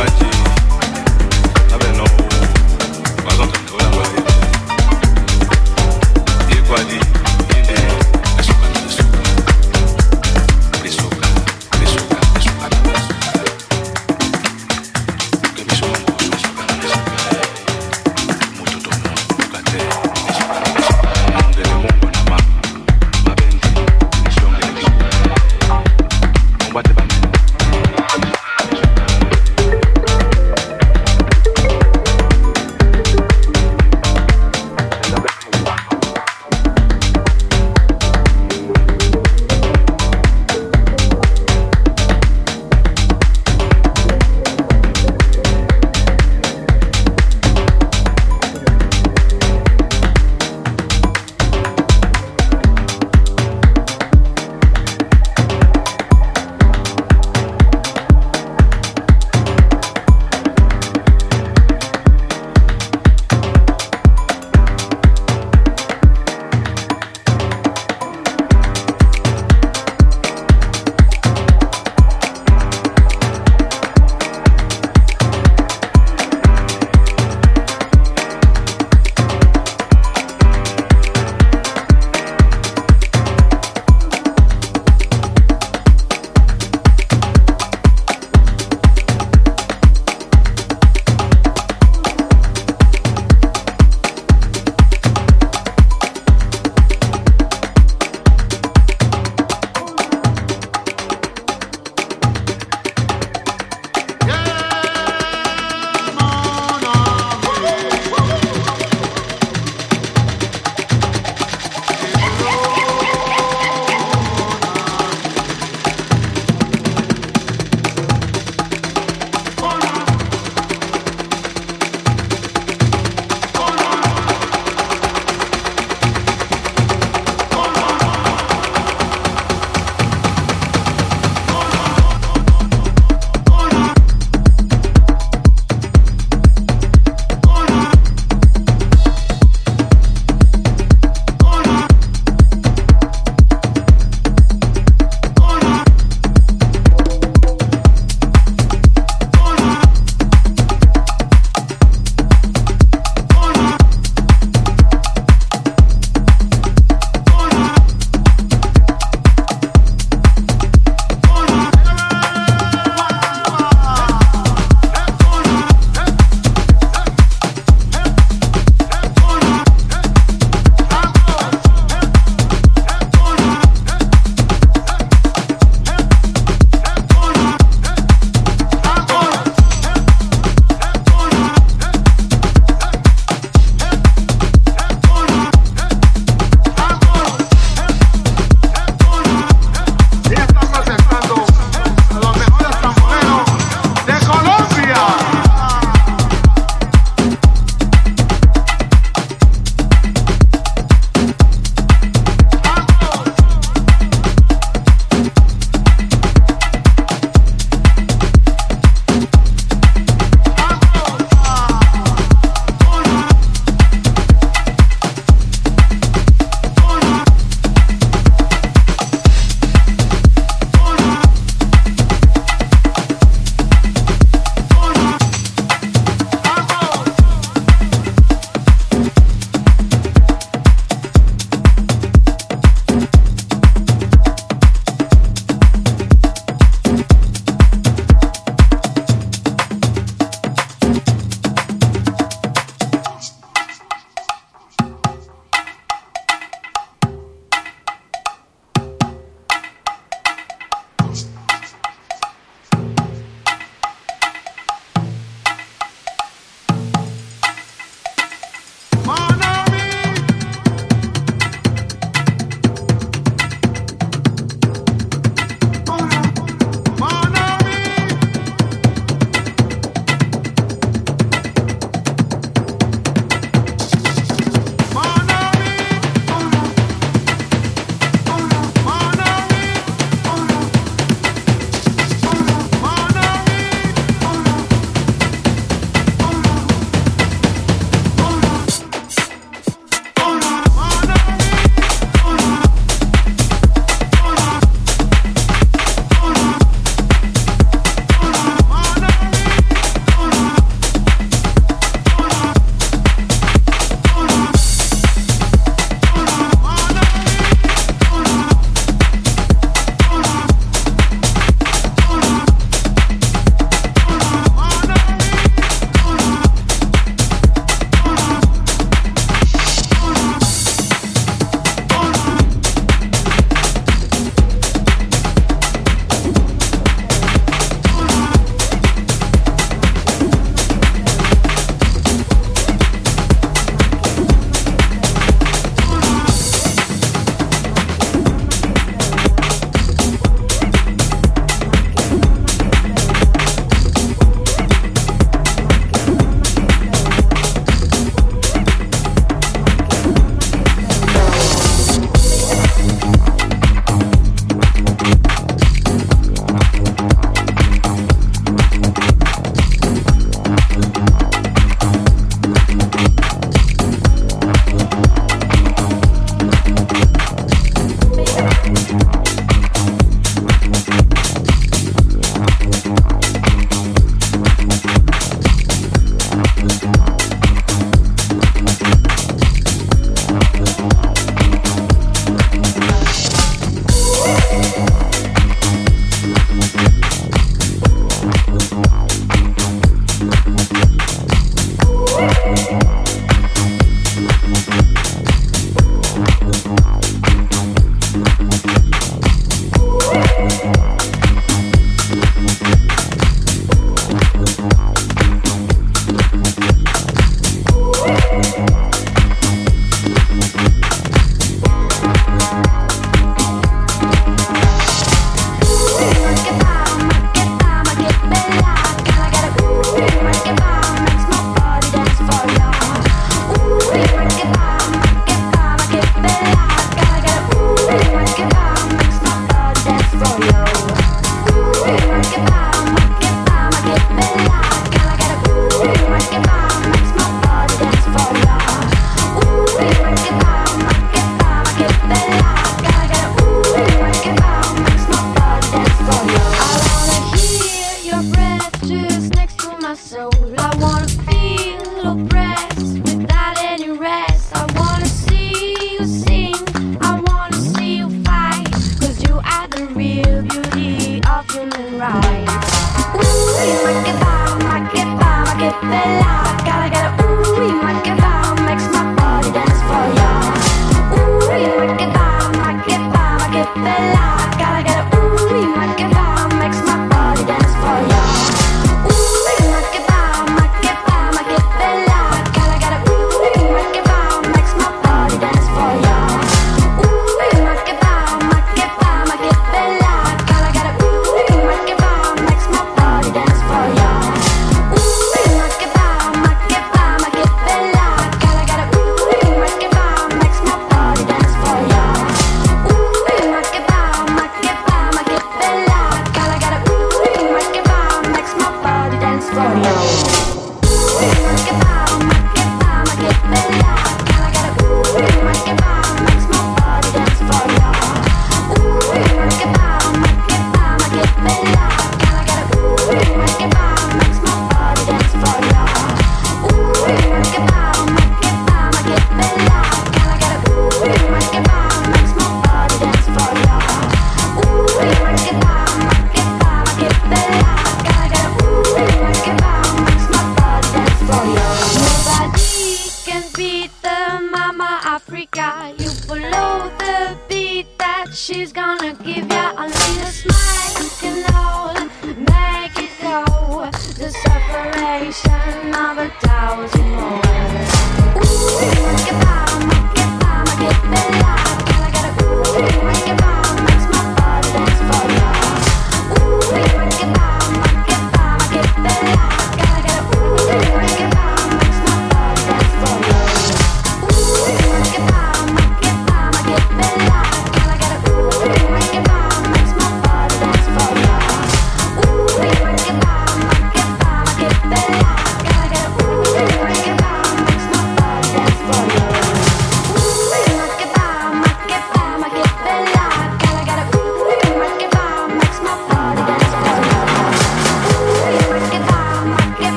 позади